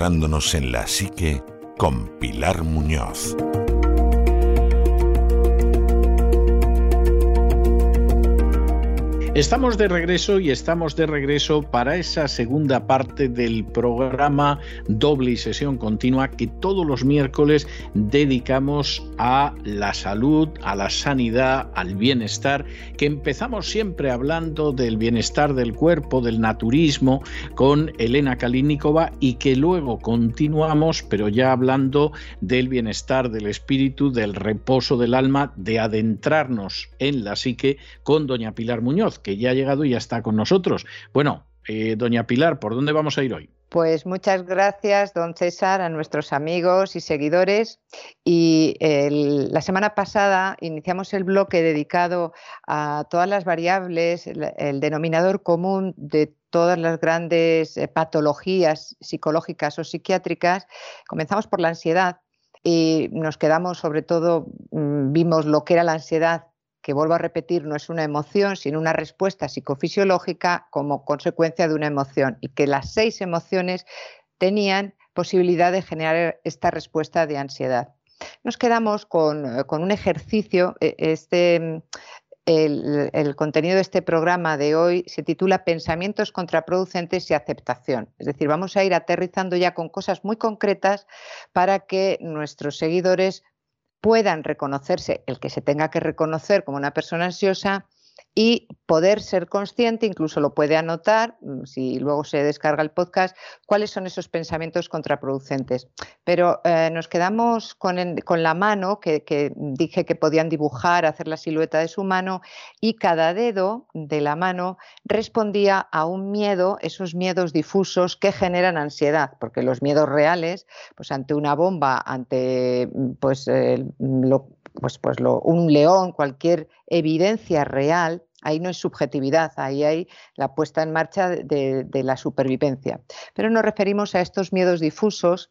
en la psique con Pilar Muñoz. Estamos de regreso y estamos de regreso para esa segunda parte del programa doble y sesión continua que todos los miércoles dedicamos a la salud, a la sanidad, al bienestar, que empezamos siempre hablando del bienestar del cuerpo, del naturismo, con Elena Kalinikova y que luego continuamos, pero ya hablando del bienestar del espíritu, del reposo del alma, de adentrarnos en la psique con doña Pilar Muñoz, que ya ha llegado y ya está con nosotros. Bueno, eh, doña Pilar, ¿por dónde vamos a ir hoy? Pues muchas gracias, don César, a nuestros amigos y seguidores. Y la semana pasada iniciamos el bloque dedicado a todas las variables, el, denominador común de todas las grandes eh, patologías psicológicas o psiquiátricas. Comenzamos por la ansiedad y nos quedamos sobre todo, mm, vimos lo que era la ansiedad que vuelvo a repetir, no es una emoción, sino una respuesta psicofisiológica como consecuencia de una emoción y que las seis emociones tenían posibilidad de generar esta respuesta de ansiedad. Nos quedamos con, eh, un ejercicio, e, este, el, el, contenido de este programa de hoy se titula Pensamientos contraproducentes y aceptación. Es decir, vamos a ir aterrizando ya con cosas muy concretas para que nuestros seguidores puedan reconocerse, el que se tenga que reconocer como una persona ansiosa, y poder ser consciente, incluso lo puede anotar, mm, si luego se descarga el podcast, cuáles son esos pensamientos contraproducentes. Pero eh, nos quedamos con, la mano, que, dije que podían dibujar, hacer la silueta de su mano, y cada dedo de la mano respondía a un miedo, esos miedos difusos que generan ansiedad, porque los miedos reales, pues ante una bomba, ante mm, pues, lo pues, pues un león, cualquier evidencia real, ahí no es subjetividad, ahí hay la puesta en marcha de, la supervivencia. Pero nos referimos a estos miedos difusos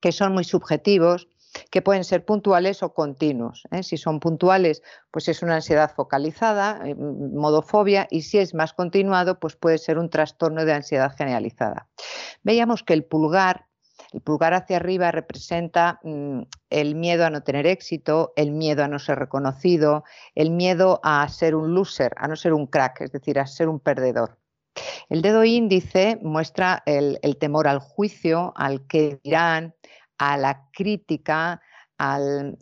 que son muy subjetivos, que pueden ser puntuales o continuos. ¿eh? Si son puntuales, pues es una ansiedad focalizada, eh, modofobia, y si es más continuado, pues puede ser un trastorno de ansiedad generalizada. Veíamos que el pulgar el pulgar hacia arriba representa mm, el miedo a no tener éxito, el miedo a no ser reconocido, el miedo a ser un loser, a no ser un crack, es decir, a ser un perdedor. El dedo índice muestra el, temor al juicio, al que dirán, a la crítica, al,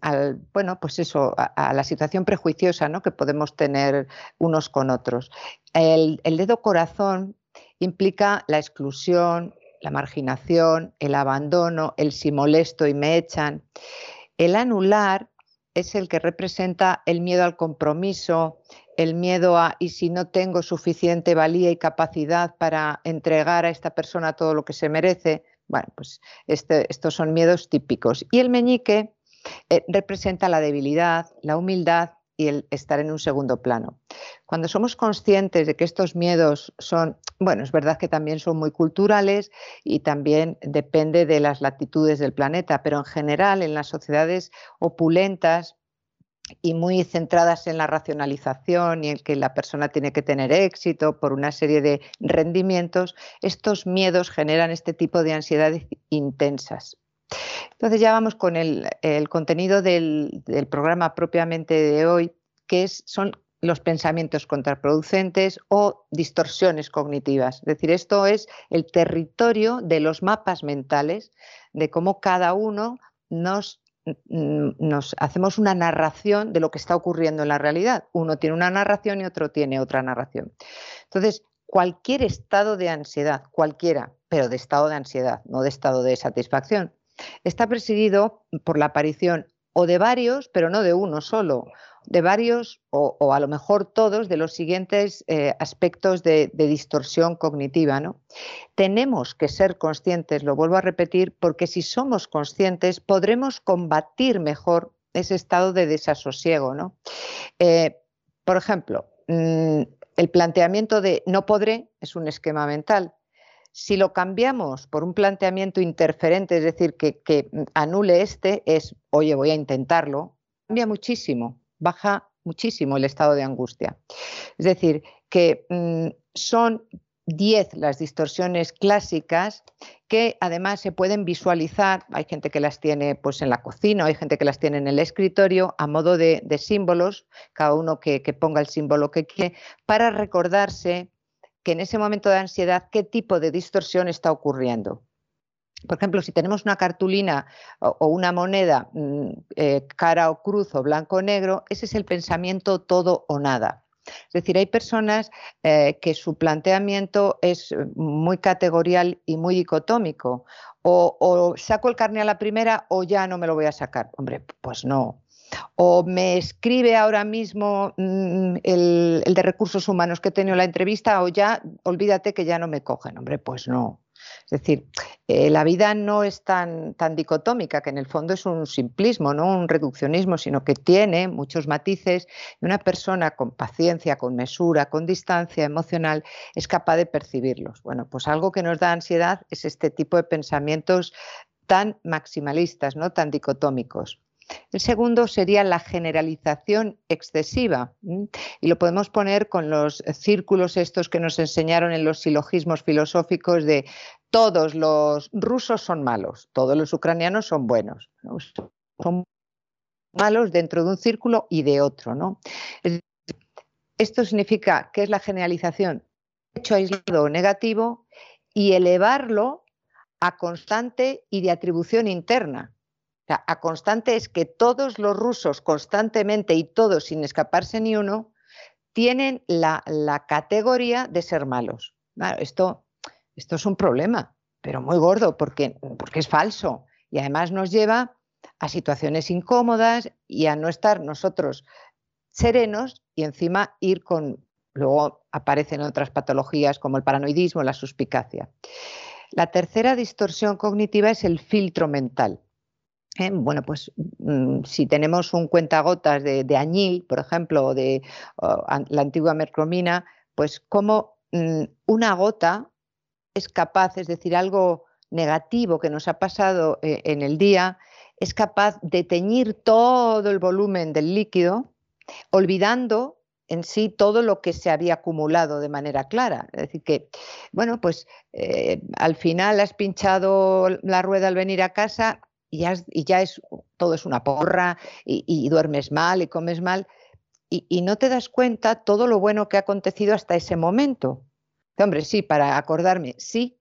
bueno, pues eso, a, la situación prejuiciosa ¿no? que podemos tener unos con otros. el dedo corazón implica la exclusión, la marginación, el abandono, el si molesto y me echan. El anular es el que representa el miedo al compromiso, el miedo a y si no tengo suficiente valía y capacidad para entregar a esta persona todo lo que se merece. Bueno, pues este, estos son miedos típicos. Y el meñique eh, representa la debilidad, la humildad y el estar en un segundo plano. Cuando somos conscientes de que estos miedos son, bueno, es verdad que también son muy culturales y también depende de las latitudes del planeta, pero en general en las sociedades opulentas y muy centradas en la racionalización y en que la persona tiene que tener éxito por una serie de rendimientos, estos miedos generan este tipo de ansiedades intensas. Entonces ya vamos con el, contenido del, programa propiamente de hoy, que son los pensamientos contraproducentes o distorsiones cognitivas. Es decir, esto es el territorio de los mapas mentales, de cómo cada uno nos, nos hacemos una narración de lo que está ocurriendo en la realidad. Uno tiene una narración y otro tiene otra narración. Entonces, cualquier estado de ansiedad, cualquiera, pero de estado de ansiedad, no de estado de satisfacción, Está presidido por la aparición o de varios, pero no de uno solo, de varios o, a lo mejor todos de los siguientes eh, aspectos de, distorsión cognitiva. ¿no? Tenemos que ser conscientes, lo vuelvo a repetir, porque si somos conscientes podremos combatir mejor ese estado de desasosiego. Eh, por ejemplo, mm, el planteamiento de no podré es un esquema mental. Si lo cambiamos por un planteamiento interferente, es decir, que, anule este, es, oye, voy a intentarlo, cambia muchísimo, baja muchísimo el estado de angustia. Es decir, que mm, son 10 las distorsiones clásicas que además se pueden visualizar. Hay gente que las tiene pues, en la cocina, hay gente que las tiene en el escritorio a modo de, símbolos, cada uno que, que, ponga el símbolo que quiere, para recordarse que en ese momento de ansiedad, qué tipo de distorsión está ocurriendo. Por ejemplo, si tenemos una cartulina o, una moneda mm, eh, cara o cruz o blanco o negro, ese es el pensamiento todo o nada. Es decir, hay personas eh, que su planteamiento es muy categorial y muy dicotómico. O, o, saco el carne a la primera o ya no me lo voy a sacar. Hombre, pues no o me escribe ahora mismo mm, el, de recursos humanos que he tenido la entrevista o ya olvídate que ya no me cogen. Hombre, pues no. Es decir, eh, la vida no es tan, tan dicotómica, que en el fondo es un simplismo, no un reduccionismo, sino que tiene muchos matices y una persona con paciencia, con mesura, con distancia emocional es capaz de percibirlos. Bueno, pues algo que nos da ansiedad es este tipo de pensamientos tan maximalistas, no tan dicotómicos. El segundo sería la generalización excesiva y lo podemos poner con los círculos estos que nos enseñaron en los silogismos filosóficos de todos los rusos son malos, todos los ucranianos son buenos. Son malos dentro de un círculo y de otro. ¿no? Esto significa que es la generalización hecho aislado negativo y elevarlo a constante y de atribución interna a constante es que todos los rusos constantemente y todos sin escaparse ni uno tienen la, categoría de ser malos. esto, esto es un problema, pero muy gordo porque, porque es falso y además nos lleva a situaciones incómodas y a no estar nosotros serenos y encima ir con, luego aparecen otras patologías como el paranoidismo, la suspicacia. La tercera distorsión cognitiva es el filtro mental. ¿Eh? bueno, pues mm, si tenemos un cuentagotas de, de añil, por ejemplo, o de la antigua mercromina, pues como mm, una gota es capaz, es decir, algo negativo que nos ha pasado eh, en el día, es capaz de teñir todo el volumen del líquido, olvidando en sí todo lo que se había acumulado de manera clara. Es decir, que, bueno, pues eh, al final has pinchado la rueda al venir a casa, y ya, es, todo es una porra y, duermes mal y comes mal y, no te das cuenta todo lo bueno que ha acontecido hasta ese momento. Hombre, sí, para acordarme, sí,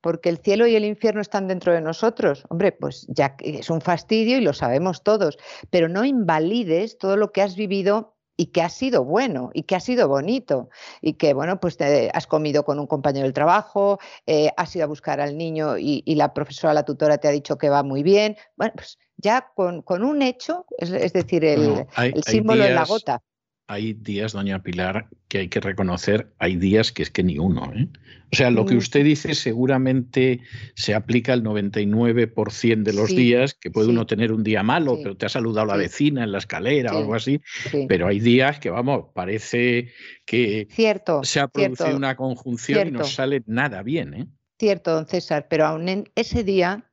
porque el cielo y el infierno están dentro de nosotros. Hombre, pues ya es un fastidio y lo sabemos todos, pero no invalides todo lo que has vivido y que ha sido bueno y que ha sido bonito y que, bueno, pues te has comido con un compañero del trabajo, eh, has ido a buscar al niño y, la profesora, la tutora te ha dicho que va muy bien. Bueno, pues ya con, un hecho, es, decir, el, símbolo en la gota hay días, doña Pilar, que hay que reconocer, hay días que es que ni uno. ¿eh? O sea, lo que mm. usted dice seguramente se aplica al 99% de los días, que puede uno tener un día malo, pero te ha saludado la vecina en la escalera o algo así, pero hay días que, vamos, parece que se ha producido una conjunción y no sale nada bien. ¿eh? Cierto, don César, pero aún en ese día,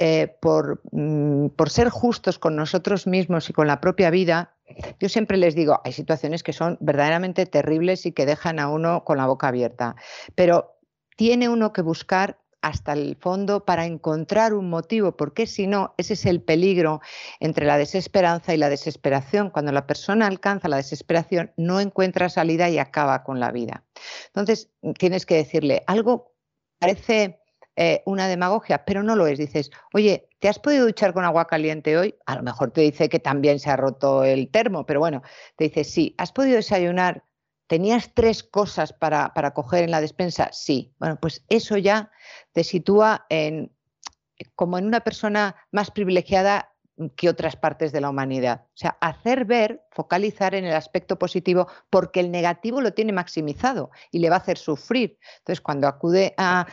eh, por, mm, por ser justos con nosotros mismos y con la propia vida, yo siempre les digo, hay situaciones que son verdaderamente terribles y que dejan a uno con la boca abierta, pero tiene uno que buscar hasta el fondo para encontrar un motivo, porque si no, ese es el peligro entre la desesperanza y la desesperación. Cuando la persona alcanza la desesperación, no encuentra salida y acaba con la vida. Entonces, tienes que decirle algo parece eh, una demagogia, pero no lo es. Dices, oye, ¿te has podido duchar con agua caliente hoy? A lo mejor te dice que también se ha roto el termo, pero bueno, te dice, sí, ¿has podido desayunar? ¿Tenías tres cosas para, para coger en la despensa? Sí. Bueno, pues eso ya te sitúa en, como en una persona más privilegiada que otras partes de la humanidad. O sea, hacer ver, focalizar en el aspecto positivo, porque el negativo lo tiene maximizado y le va a hacer sufrir. Entonces, cuando acude a,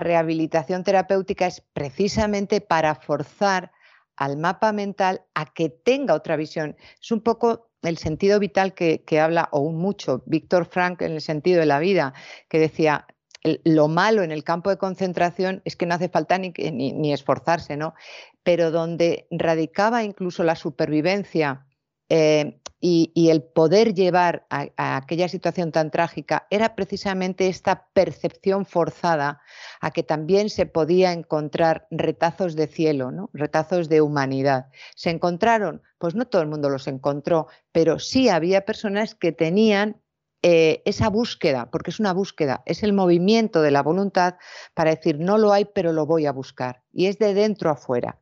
rehabilitación terapéutica es precisamente para forzar al mapa mental a que tenga otra visión. Es un poco el sentido vital que, que habla, o mucho, Víctor Frank en el sentido de la vida, que decía, lo malo en el campo de concentración es que no hace falta ni, ni, esforzarse, ¿no? Pero donde radicaba incluso la supervivencia eh, y, el poder llevar a, aquella situación tan trágica era precisamente esta percepción forzada a que también se podía encontrar retazos de cielo, ¿no? retazos de humanidad. ¿Se encontraron? Pues no todo el mundo los encontró, pero sí había personas que tenían eh, esa búsqueda, porque es una búsqueda, es el movimiento de la voluntad para decir no lo hay, pero lo voy a buscar. Y es de dentro a fuera.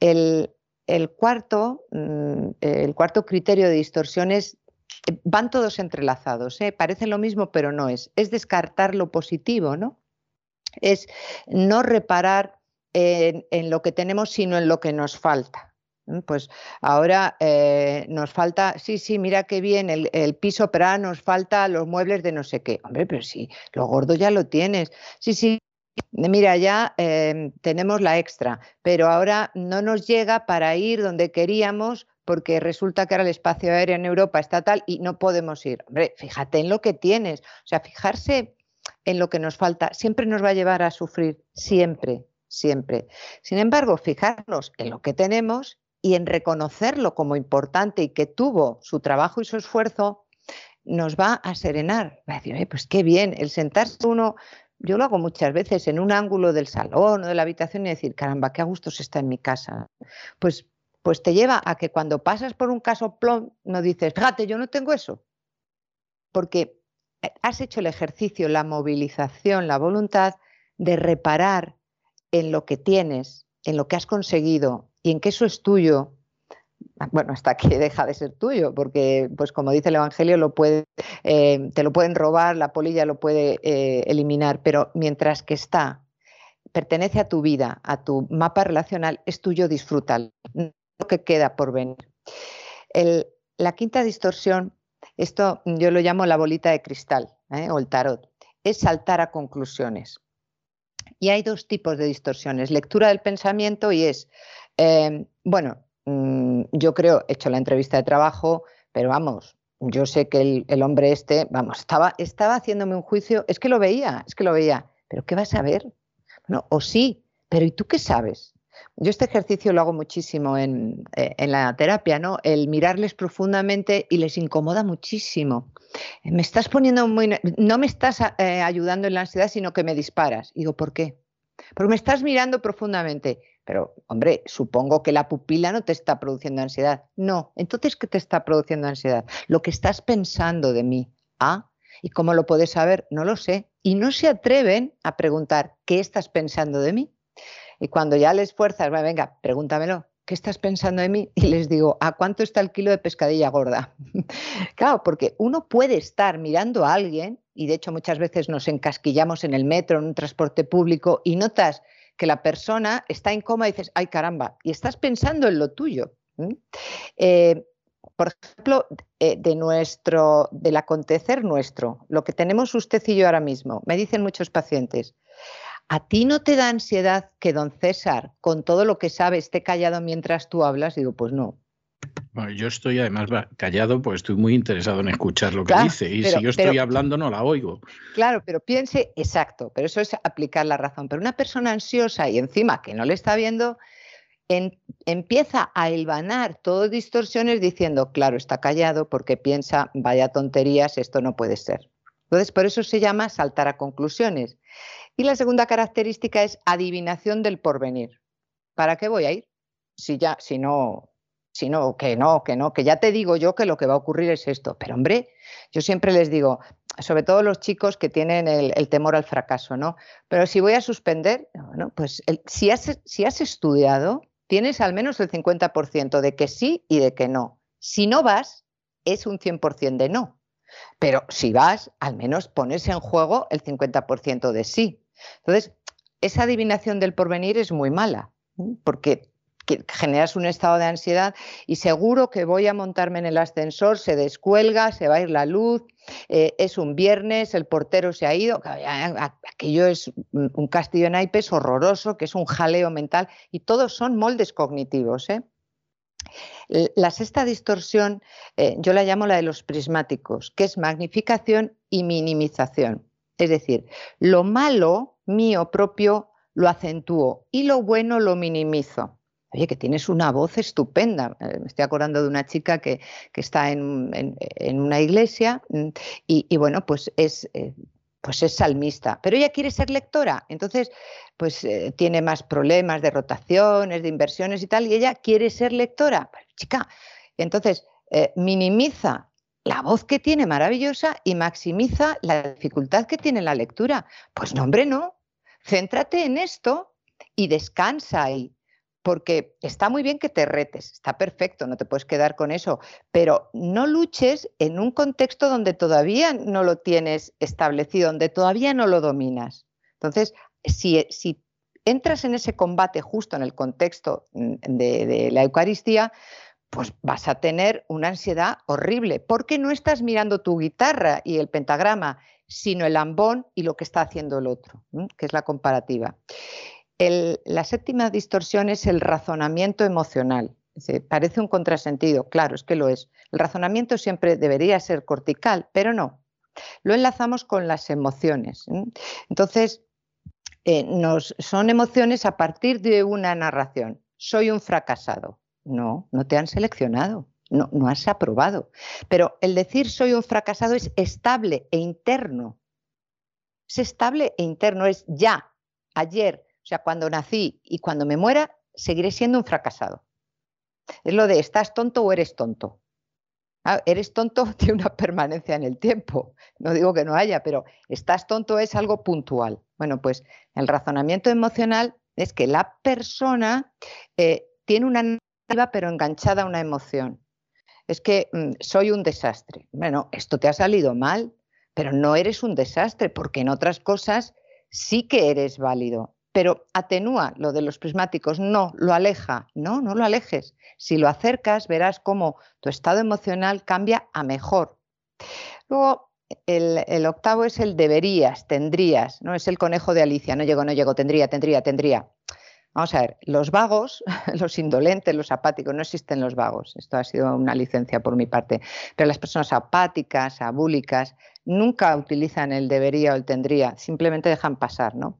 El, cuarto, mm, el cuarto criterio de distorsiones eh, van todos entrelazados, ¿eh? parece lo mismo, pero no es. Es descartar lo positivo, ¿no? Es no reparar en lo que tenemos, sino en lo que nos falta. Mm, pues ahora eh, nos falta, sí, sí, mira qué bien el, piso, pero nos falta los muebles de no sé qué. Hombre, pero sí, lo gordo ya lo tienes. Sí, sí, mira, ya em, tenemos la extra, pero ahora no nos llega para ir donde queríamos porque resulta que ahora el espacio aéreo en Europa está tal y no podemos ir. Hombre, fíjate en lo que tienes. O sea, fijarse en lo que nos falta siempre nos va a llevar a sufrir, siempre, siempre. Sin embargo, fijarnos en lo que tenemos y en reconocerlo como importante y que tuvo su trabajo y su esfuerzo, nos va a serenar. Va a decir, pues qué bien, el sentarse uno, yo lo hago muchas veces en un ángulo del salón o de la habitación y decir, caramba, qué a gusto se está en mi casa. Pues, pues te lleva a que cuando pasas por un caso plom, no dices, fíjate, yo no tengo eso. Porque eh, has hecho el ejercicio, la movilización, la voluntad de reparar en lo que tienes, en lo que has conseguido, y en que eso es tuyo, bueno, hasta que deja de ser tuyo, porque, pues como dice el Evangelio, eh, te lo pueden robar, la polilla lo puede eh, eliminar, pero mientras que está, pertenece a tu vida, a tu mapa relacional, es tuyo, disfrútalo, lo que queda por venir. la quinta distorsión, esto yo lo llamo la bolita de cristal ¿eh? o el tarot, es saltar a conclusiones. Y hay dos tipos de distorsiones, lectura del pensamiento y es Em, bueno, mm, yo creo, he hecho la entrevista de trabajo, pero vamos, yo sé que el, hombre este, vamos, estaba, estaba haciéndome un juicio, es que lo veía, es que lo veía, pero ¿qué vas a ver? No, o sí, pero ¿y tú qué sabes? Yo este ejercicio lo hago muchísimo en, eh, la terapia, ¿no? El mirarles profundamente y les incomoda muchísimo. Me estás poniendo muy... No me estás eh, ayudando en la ansiedad, sino que me disparas. digo, ¿por qué? Porque me estás mirando profundamente. Pero, hombre, supongo que la pupila no te está produciendo ansiedad. No, entonces, ¿qué te está produciendo ansiedad? Lo que estás pensando de mí. Ah, ¿y cómo lo puedes saber? No lo sé. Y no se atreven a preguntar, ¿qué estás pensando de mí? Y cuando ya les fuerzas, venga, pregúntamelo, ¿qué estás pensando de mí? Y les digo, ¿a cuánto está el kilo de pescadilla gorda? claro, porque uno puede estar mirando a alguien, y de hecho muchas veces nos encasquillamos en el metro, en un transporte público, y notas que la persona está en coma y dices, ay caramba, y estás pensando en lo tuyo. Eh, por ejemplo, eh, de nuestro, del acontecer nuestro, lo que tenemos usted y yo ahora mismo, me dicen muchos pacientes, ¿a ti no te da ansiedad que don César, con todo lo que sabe, esté callado mientras tú hablas? Digo, pues no yo estoy además callado porque estoy muy interesado en escuchar lo que dice y si yo estoy hablando no la oigo. Claro, pero piense exacto, pero eso es aplicar la razón. Pero una persona ansiosa y encima que no le está viendo, empieza a hilvanar todo distorsiones diciendo, claro, está callado porque piensa, vaya tonterías, esto no puede ser. Entonces, por eso se llama saltar a conclusiones. Y la segunda característica es adivinación del porvenir. ¿Para qué voy a ir? Si ya, si no, sino que no, que no, que ya te digo yo que lo que va a ocurrir es esto. Pero hombre, yo siempre les digo, sobre todo los chicos que tienen el, temor al fracaso, ¿no? Pero si voy a suspender, bueno, pues si, has, si has estudiado, tienes al menos el 50% de que sí y de que no. Si no vas, es un 100% de no. Pero si vas, al menos pones en juego el 50% de sí. Entonces, esa adivinación del porvenir es muy mala, porque que generas un estado de ansiedad y seguro que voy a montarme en el ascensor, se descuelga, se va a ir la luz, eh, es un viernes, el portero se ha ido, aquello es un castillo en naipes horroroso, que es un jaleo mental y todos son moldes cognitivos. ¿eh? La sexta distorsión eh, yo la llamo la de los prismáticos, que es magnificación y minimización. Es decir, lo malo mío propio lo acentúo y lo bueno lo minimizo. Oye, que tienes una voz estupenda. Eh, me estoy acordando de una chica que, está en, una iglesia mm, y, bueno, pues es, eh, pues es salmista, pero ella quiere ser lectora. Entonces, pues eh, tiene más problemas de rotaciones, de inversiones y tal, y ella quiere ser lectora. Chica, entonces minimiza la voz que tiene maravillosa y maximiza la dificultad que tiene la lectura. Pues no, hombre, no. Céntrate en esto y descansa ahí porque está muy bien que te retes, está perfecto, no te puedes quedar con eso, pero no luches en un contexto donde todavía no lo tienes establecido, donde todavía no lo dominas. Entonces, si, entras en ese combate justo en el contexto mm, de, la Eucaristía, pues vas a tener una ansiedad horrible, porque no estás mirando tu guitarra y el pentagrama, sino el ambón y lo que está haciendo el otro, que es la comparativa la séptima distorsión es el razonamiento emocional. parece un contrasentido, claro, es que lo es. El razonamiento siempre debería ser cortical, pero no. Lo enlazamos con las emociones. Entonces, eh, son emociones a partir de una narración. Soy un fracasado. No, no te han seleccionado, no, no has aprobado. Pero el decir soy un fracasado es estable e interno. Es estable e interno, es ya, ayer, o sea, cuando nací y cuando me muera, seguiré siendo un fracasado. Es lo de estás tonto o eres tonto. Ah, eres tonto tiene una permanencia en el tiempo. No digo que no haya, pero estás tonto es algo puntual. Bueno, pues el razonamiento emocional es que la persona eh, tiene una narrativa pero enganchada a una emoción. Es que mm, soy un desastre. Bueno, esto te ha salido mal, pero no eres un desastre porque en otras cosas sí que eres válido pero atenúa lo de los prismáticos, no, lo aleja, no, no lo alejes. Si lo acercas, verás cómo tu estado emocional cambia a mejor. Luego, el, octavo es el deberías, tendrías, ¿no? Es el conejo de Alicia, no llego, no llego, tendría, tendría, tendría. Vamos a ver, los vagos, los indolentes, los apáticos, no existen los vagos. Esto ha sido una licencia por mi parte. Pero las personas apáticas, abúlicas, nunca utilizan el debería o el tendría, simplemente dejan pasar, ¿no?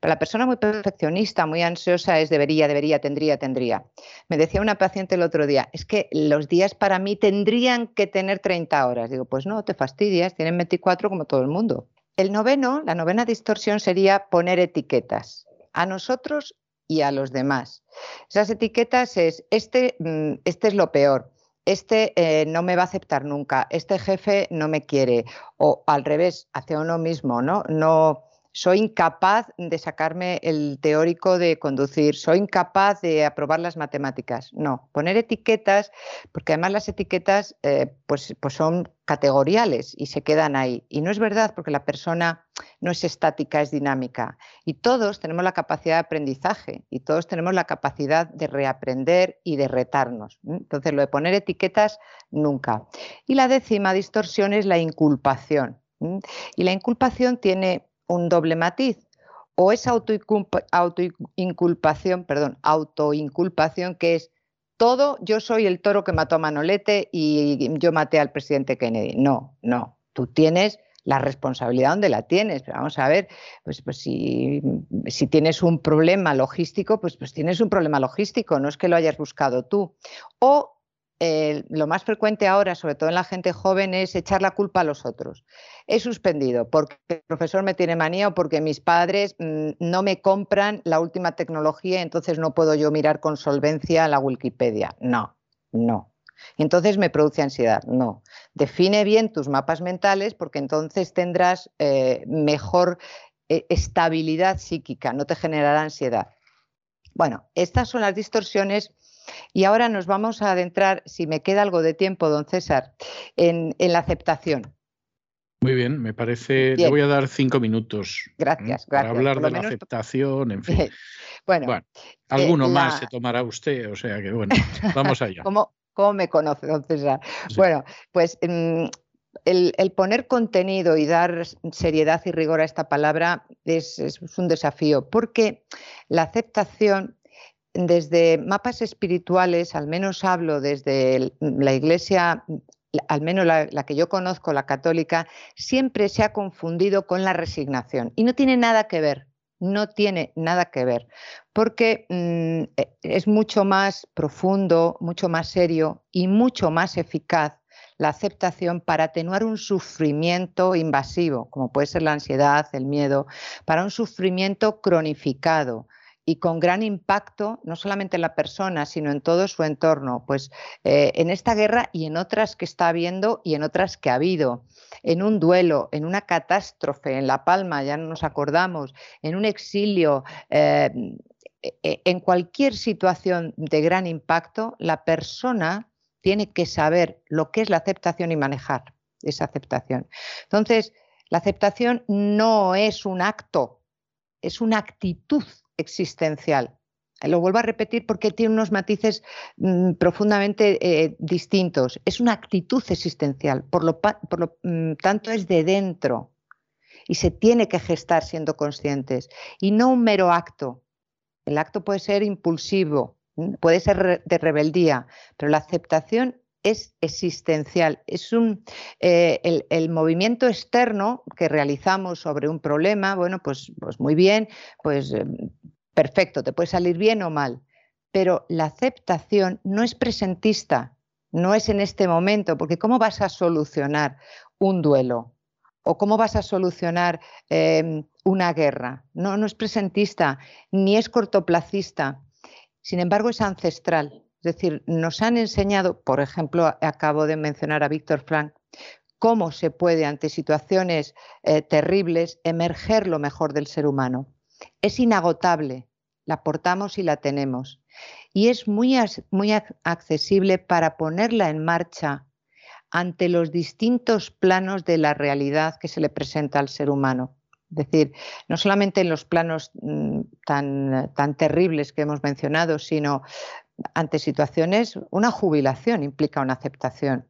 Pero la persona muy perfeccionista, muy ansiosa es debería, debería, tendría, tendría. Me decía una paciente el otro día, es que los días para mí tendrían que tener 30 horas. Digo, pues no, te fastidias, tienen 24 como todo el mundo. El noveno, la novena distorsión sería poner etiquetas a nosotros y a los demás. Esas etiquetas es, este, mm, este es lo peor, este eh, no me va a aceptar nunca, este jefe no me quiere, o al revés, hacia uno mismo, ¿no? No, soy incapaz de sacarme el teórico de conducir, soy incapaz de aprobar las matemáticas. No, poner etiquetas, porque además las etiquetas eh, pues, pues son categoriales y se quedan ahí. Y no es verdad porque la persona no es estática, es dinámica. Y todos tenemos la capacidad de aprendizaje y todos tenemos la capacidad de reaprender y de retarnos. Entonces, lo de poner etiquetas, nunca. Y la décima distorsión es la inculpación. Y la inculpación tiene un doble matiz. O esa autoinculpación, perdón, autoinculpación que es todo, yo soy el toro que mató a Manolete y yo maté al presidente Kennedy. No, no, tú tienes la responsabilidad donde la tienes. Vamos a ver, pues, pues si, tienes un problema logístico, pues, pues tienes un problema logístico, no es que lo hayas buscado tú. Lo más frecuente ahora, sobre todo en la gente joven, es echar la culpa a los otros. He suspendido porque el profesor me tiene manía o porque mis padres mm, no me compran la última tecnología, entonces no puedo yo mirar con solvencia la Wikipedia. No, no. Entonces me produce ansiedad. No. Define bien tus mapas mentales porque entonces tendrás eh, mejor eh, estabilidad psíquica, no te generará ansiedad. Bueno, estas son las distorsiones y ahora nos vamos a adentrar, si me queda algo de tiempo, don César, en, la aceptación. Muy bien, me parece. Le voy a dar cinco minutos. Gracias, gracias. Para hablar de la aceptación, en fin. bueno, alguno más se tomará usted, o sea que bueno, vamos allá. ¿Cómo, cómo me conoce, don César? Bueno, pues mm, el, poner contenido y dar seriedad y rigor a esta palabra es, un desafío, porque la aceptación desde mapas espirituales, al menos hablo desde la iglesia, al menos la, que yo conozco, la católica, siempre se ha confundido con la resignación y no tiene nada que ver. No tiene nada que ver, porque mm, es mucho más profundo, mucho más serio y mucho más eficaz la aceptación para atenuar un sufrimiento invasivo, como puede ser la ansiedad, el miedo, para un sufrimiento cronificado y con gran impacto, no solamente en la persona, sino en todo su entorno. Pues eh, en esta guerra y en otras que está habiendo y en otras que ha habido, en un duelo, en una catástrofe, en La Palma, ya no nos acordamos, en un exilio. Eh, e, en cualquier situación de gran impacto, la persona tiene que saber lo que es la aceptación y manejar esa aceptación. Entonces, la aceptación no es un acto, es una actitud existencial. Lo vuelvo a repetir porque tiene unos matices mm, profundamente eh, distintos. Es una actitud existencial, por lo, mm, tanto es de dentro y se tiene que gestar siendo conscientes y no un mero acto. El acto puede ser impulsivo, puede ser de rebeldía, pero la aceptación es existencial, es un, eh, el, movimiento externo que realizamos sobre un problema, bueno, pues, pues muy bien, pues eh, perfecto, te puede salir bien o mal, pero la aceptación no es presentista, no es en este momento, porque ¿cómo vas a solucionar un duelo? ¿O cómo vas a solucionar em, una guerra? No, no es presentista, ni es cortoplacista sin embargo, es ancestral. Es decir, nos han enseñado, por ejemplo, acabo de mencionar a Víctor Frank, cómo se puede ante situaciones eh, terribles emerger lo mejor del ser humano. Es inagotable, la portamos y la tenemos. Y es muy, muy accesible para ponerla en marcha ante los distintos planos de la realidad que se le presenta al ser humano. Es decir, no solamente en los planos mm, tan, tan terribles que hemos mencionado, sino ante situaciones, una jubilación implica una aceptación.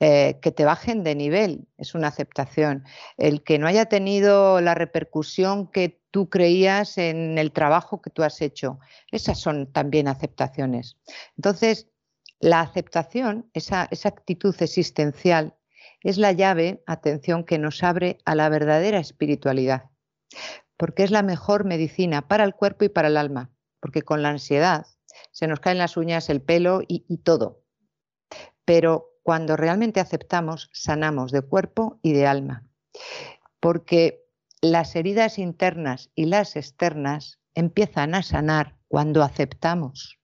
Eh, que te bajen de nivel es una aceptación. El que no haya tenido la repercusión que tú creías en el trabajo que tú has hecho, esas son también aceptaciones. Entonces, la aceptación, esa, esa actitud existencial, es la llave, atención, que nos abre a la verdadera espiritualidad, porque es la mejor medicina para el cuerpo y para el alma, porque con la ansiedad se nos caen las uñas, el pelo y, todo. Pero cuando realmente aceptamos, sanamos de cuerpo y de alma, porque las heridas internas y las externas empiezan a sanar cuando aceptamos.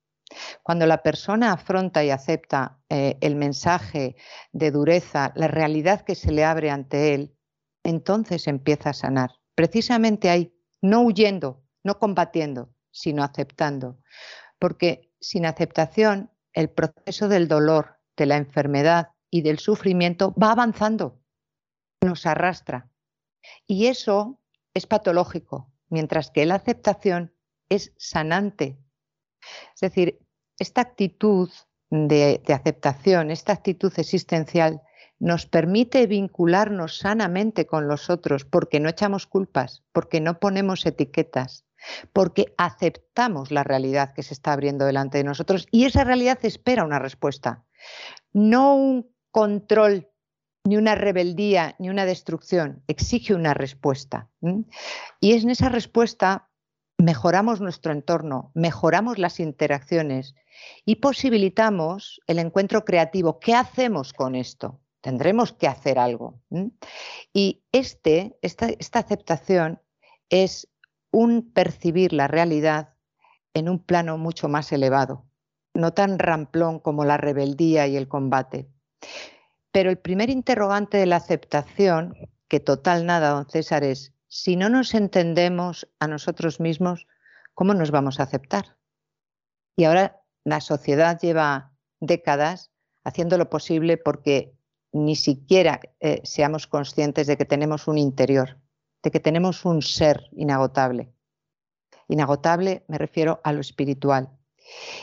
Cuando la persona afronta y acepta eh, el mensaje de dureza, la realidad que se le abre ante él, entonces empieza a sanar. Precisamente ahí, no huyendo, no combatiendo, sino aceptando. Porque sin aceptación, el proceso del dolor, de la enfermedad y del sufrimiento va avanzando, nos arrastra. Y eso es patológico, mientras que la aceptación es sanante, es decir, esta actitud de, aceptación, esta actitud existencial, nos permite vincularnos sanamente con los otros porque no echamos culpas, porque no ponemos etiquetas, porque aceptamos la realidad que se está abriendo delante de nosotros y esa realidad espera una respuesta, no un control, ni una rebeldía, ni una destrucción, exige una respuesta. Y es en esa respuesta mejoramos nuestro entorno, mejoramos las interacciones y posibilitamos el encuentro creativo. ¿Qué hacemos con esto? Tendremos que hacer algo. Y este, esta, esta aceptación es un percibir la realidad en un plano mucho más elevado, no tan ramplón como la rebeldía y el combate. Pero el primer interrogante de la aceptación, que total nada, don César, es si no nos entendemos a nosotros mismos, ¿cómo nos vamos a aceptar? Y ahora la sociedad lleva décadas haciendo lo posible porque ni siquiera eh, seamos conscientes de que tenemos un interior, de que tenemos un ser inagotable. Inagotable me refiero a lo espiritual.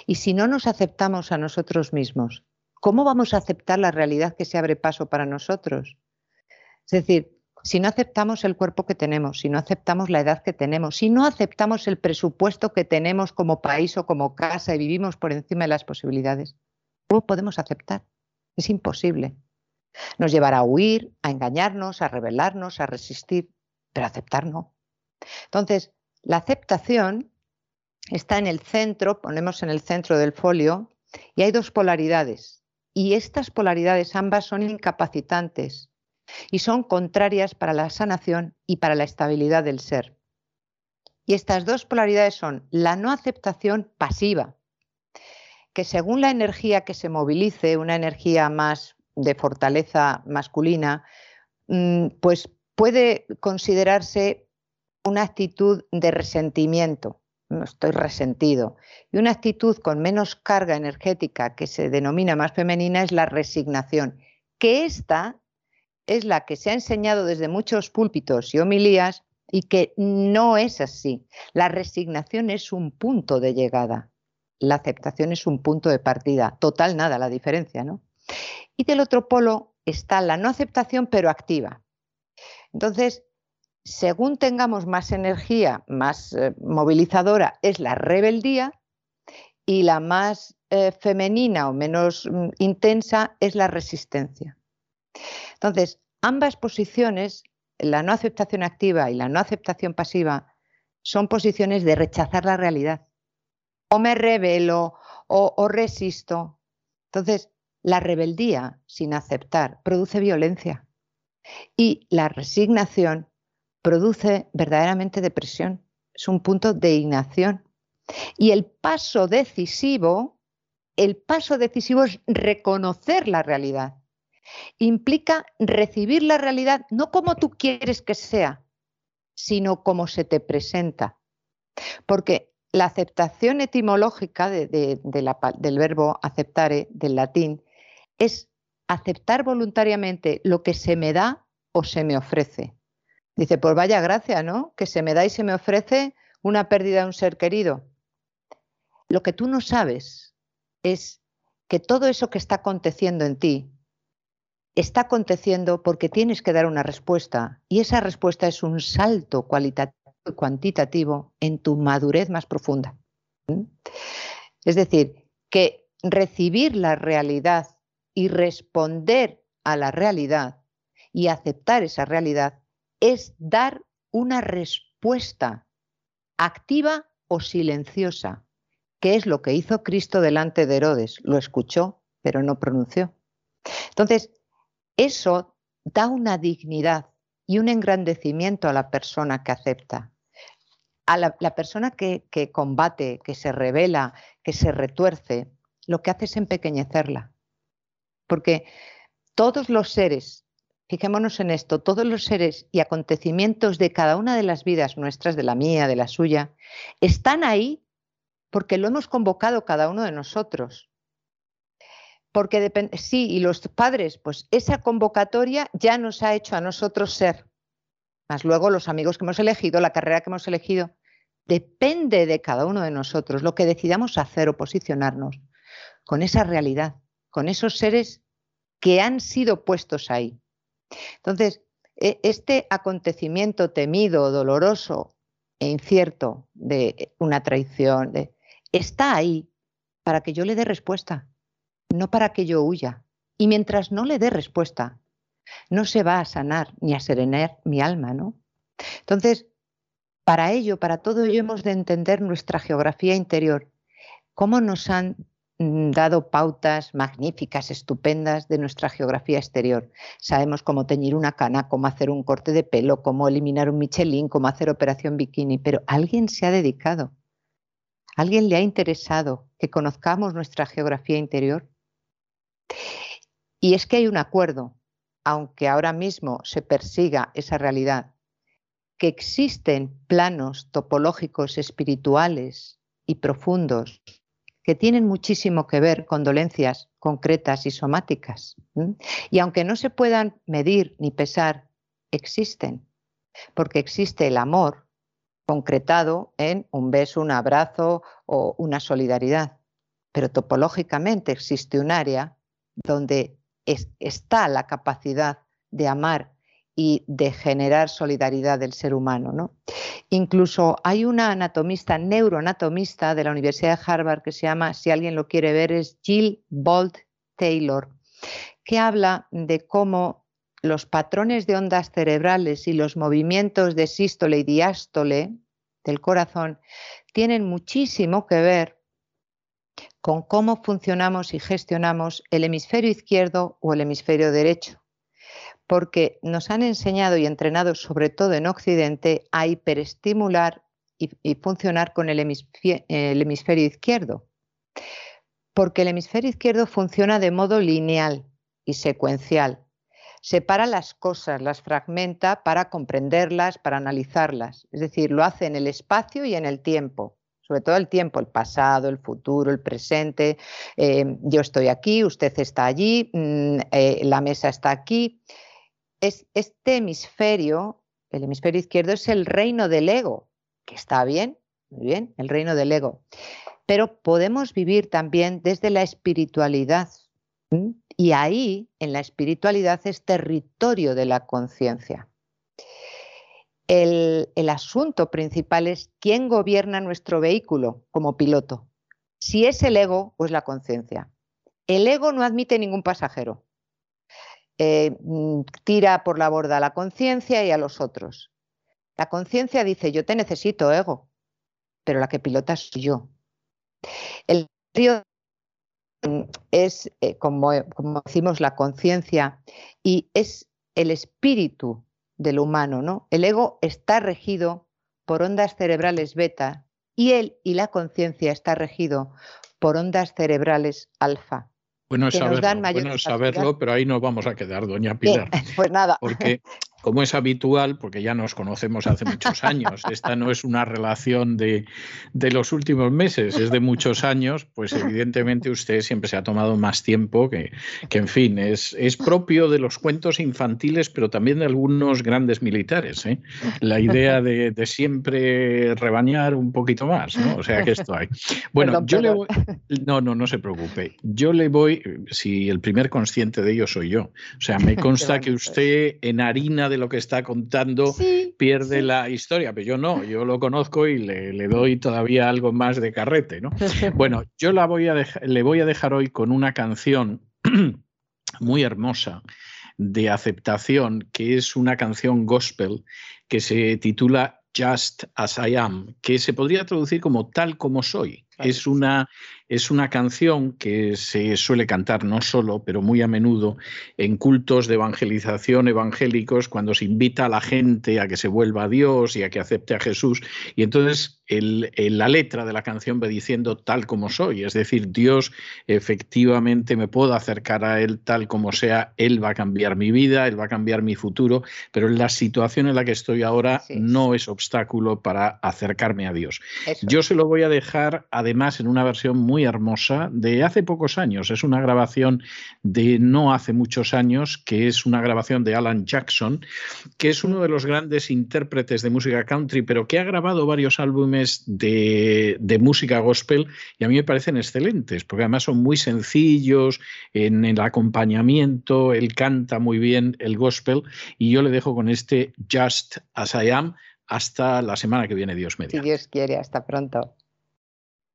Y si no nos aceptamos a nosotros mismos, ¿cómo vamos a aceptar la realidad que se abre paso para nosotros? Es decir, si no aceptamos el cuerpo que tenemos, si no aceptamos la edad que tenemos, si no aceptamos el presupuesto que tenemos como país o como casa y vivimos por encima de las posibilidades, ¿cómo podemos aceptar? Es imposible. Nos llevará a huir, a engañarnos, a rebelarnos, a resistir, pero aceptar no. Entonces, la aceptación está en el centro, ponemos en el centro del folio, y hay dos polaridades. Y estas polaridades ambas son incapacitantes y son contrarias para la sanación y para la estabilidad del ser. Y estas dos polaridades son la no aceptación pasiva, que según la energía que se movilice, una energía más de fortaleza masculina, mm, pues puede considerarse una actitud de resentimiento, no estoy resentido, y una actitud con menos carga energética que se denomina más femenina es la resignación, que esta es la que se ha enseñado desde muchos púlpitos y homilías y que no es así. La resignación es un punto de llegada, la aceptación es un punto de partida, total nada la diferencia, ¿no? Y del otro polo está la no aceptación pero activa. Entonces, según tengamos más energía, más eh, movilizadora, es la rebeldía y la más eh, femenina o menos mm, intensa es la resistencia. Entonces, ambas posiciones, la no aceptación activa y la no aceptación pasiva, son posiciones de rechazar la realidad. O me rebelo o, o resisto. Entonces, la rebeldía sin aceptar produce violencia y la resignación produce verdaderamente depresión. Es un punto de inacción. Y el paso decisivo, el paso decisivo es reconocer la realidad implica recibir la realidad no como tú quieres que sea, sino como se te presenta. Porque la aceptación etimológica del verbo aceptare, del latín, es aceptar voluntariamente lo que se me da o se me ofrece. Dice, pues vaya gracia, ¿no? Que se me da y se me ofrece una pérdida de un ser querido. Lo que tú no sabes es que todo eso que está aconteciendo en ti, está aconteciendo porque tienes que dar una respuesta y esa respuesta es un salto cualitativo y cuantitativo en tu madurez más profunda. Es decir, que recibir la realidad y responder a la realidad y aceptar esa realidad es dar una respuesta activa o silenciosa, que es lo que hizo Cristo delante de Herodes. Lo escuchó, pero no pronunció. Entonces, eso da una dignidad y un engrandecimiento a la persona que acepta. A la, persona que, que combate, que se revela, que se retuerce, lo que hace es empequeñecerla. Porque todos los seres, fijémonos en esto, todos los seres y acontecimientos de cada una de las vidas nuestras, de la mía, de la suya, están ahí porque lo hemos convocado cada uno de nosotros porque sí, y los padres, pues esa convocatoria ya nos ha hecho a nosotros ser. Más luego los amigos que hemos elegido, la carrera que hemos elegido, depende de cada uno de nosotros lo que decidamos hacer o posicionarnos con esa realidad, con esos seres que han sido puestos ahí. Entonces, e, este acontecimiento temido, doloroso e incierto de una traición, está ahí para que yo le dé respuesta no para que yo huya. Y mientras no le dé respuesta, no se va a sanar ni a serenar mi alma, ¿no? Entonces, para ello, para todo ello hemos de entender nuestra geografía interior, cómo nos han dado pautas magníficas, estupendas de nuestra geografía exterior. Sabemos cómo teñir una cana, cómo hacer un corte de pelo, cómo eliminar un Michelin, cómo hacer operación bikini, pero alguien se ha dedicado, alguien le ha interesado que conozcamos nuestra geografía interior. Y es que hay un acuerdo, aunque ahora mismo se persiga esa realidad, que existen planos topológicos espirituales y profundos que tienen muchísimo que ver con dolencias concretas y somáticas. Y aunque no se puedan medir ni pesar, existen, porque existe el amor concretado en un beso, un abrazo o una solidaridad. Pero topológicamente existe un área donde está la capacidad de amar y de generar solidaridad del ser humano. ¿no? Incluso hay una anatomista, neuroanatomista de la Universidad de Harvard que se llama, si alguien lo quiere ver, es Jill Bolt Taylor, que habla de cómo los patrones de ondas cerebrales y los movimientos de sístole y diástole del corazón tienen muchísimo que ver con cómo funcionamos y gestionamos el hemisferio izquierdo o el hemisferio derecho porque nos han enseñado y entrenado, sobre todo en Occidente, a hiperestimular y, funcionar con el hemisferio, izquierdo. Porque el hemisferio izquierdo funciona de modo lineal y secuencial. Separa las cosas, las fragmenta para comprenderlas, para analizarlas. Es decir, lo hace en el espacio y en el tiempo sobre todo el tiempo, el pasado, el futuro, el presente. Eh, yo estoy aquí, usted está allí, mm, eh, la mesa está aquí es este hemisferio, el hemisferio izquierdo, es el reino del ego, que está bien, muy bien, el reino del ego. Pero podemos vivir también desde la espiritualidad. Y ahí, en la espiritualidad, es territorio de la conciencia. El, el, asunto principal es quién gobierna nuestro vehículo como piloto. Si es el ego o es la conciencia. El ego no admite ningún pasajero. Eh, mm, tira por la borda a la conciencia y a los otros. La conciencia dice, yo te necesito, ego, pero la que pilota soy yo. El río mm, es, eh, como, decimos, la conciencia y es el espíritu del humano, ¿no? El ego está regido por ondas cerebrales beta y él y la conciencia está regido por ondas cerebrales alfa. Bueno, saberlo, bueno saberlo, pero ahí nos vamos a quedar, doña Pilar. pues nada. Porque como es habitual, porque ya nos conocemos hace muchos años, esta no es una relación de, los últimos meses, es de muchos años, pues evidentemente usted siempre se ha tomado más tiempo que, que en fin, es, es propio de los cuentos infantiles, pero también de algunos grandes militares. ¿eh? La idea de, siempre rebañar un poquito más, ¿no? O sea que esto hay. Bueno, yo le voy... No, no, no se preocupe. Yo le voy, si el primer consciente de ello soy yo. O sea, me consta que usted en harina de lo que está contando pierde la historia, pero yo no, yo lo conozco y le, doy todavía algo más de carrete, ¿no? Bueno, yo la voy a le voy a dejar hoy con una canción muy hermosa de aceptación, que es una canción gospel que se titula Just as I Am, que se podría traducir como tal como soy. Es una, es una canción que se suele cantar no solo, pero muy a menudo en cultos de evangelización evangélicos, cuando se invita a la gente a que se vuelva a Dios y a que acepte a Jesús. Y entonces la letra de la canción va diciendo tal como soy, es decir, Dios efectivamente me puedo acercar a Él tal como sea, Él va a cambiar mi vida, Él va a cambiar mi futuro, pero la situación en la que estoy ahora no es obstáculo para acercarme a Dios. Yo se lo voy a dejar además en una versión muy hermosa de hace pocos años, es una grabación de no hace muchos años, que es una grabación de Alan Jackson, que es uno de los grandes intérpretes de música country, pero que ha grabado varios álbumes de, música gospel y a mí me parecen excelentes, porque además son muy sencillos en el acompañamiento, él canta muy bien el gospel y yo le dejo con este Just As I Am hasta la semana que viene, Dios mediante. Si Dios quiere, hasta pronto.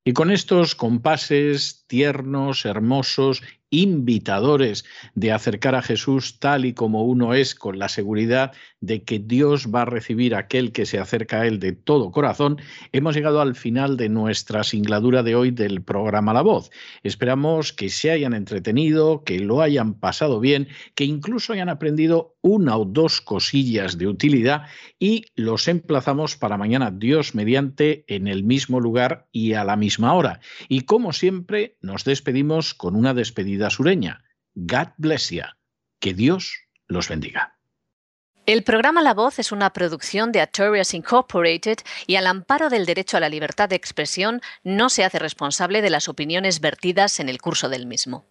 Y con estos compases tiernos, hermosos invitadores de acercar a Jesús tal y como uno es, con la seguridad de que Dios va a recibir a aquel que se acerca a Él de todo corazón, hemos llegado al final de nuestra singladura de hoy del programa La Voz. Esperamos que se hayan entretenido, que lo hayan pasado bien, que incluso hayan aprendido una o dos cosillas de utilidad y los emplazamos para mañana, Dios mediante, en el mismo lugar y a la misma hora. Y como siempre, nos despedimos con una despedida sureña. God bless you. Que Dios los bendiga. El programa La Voz es una producción de Artorias Incorporated y al amparo del derecho a la libertad de expresión no se hace responsable de las opiniones vertidas en el curso del mismo.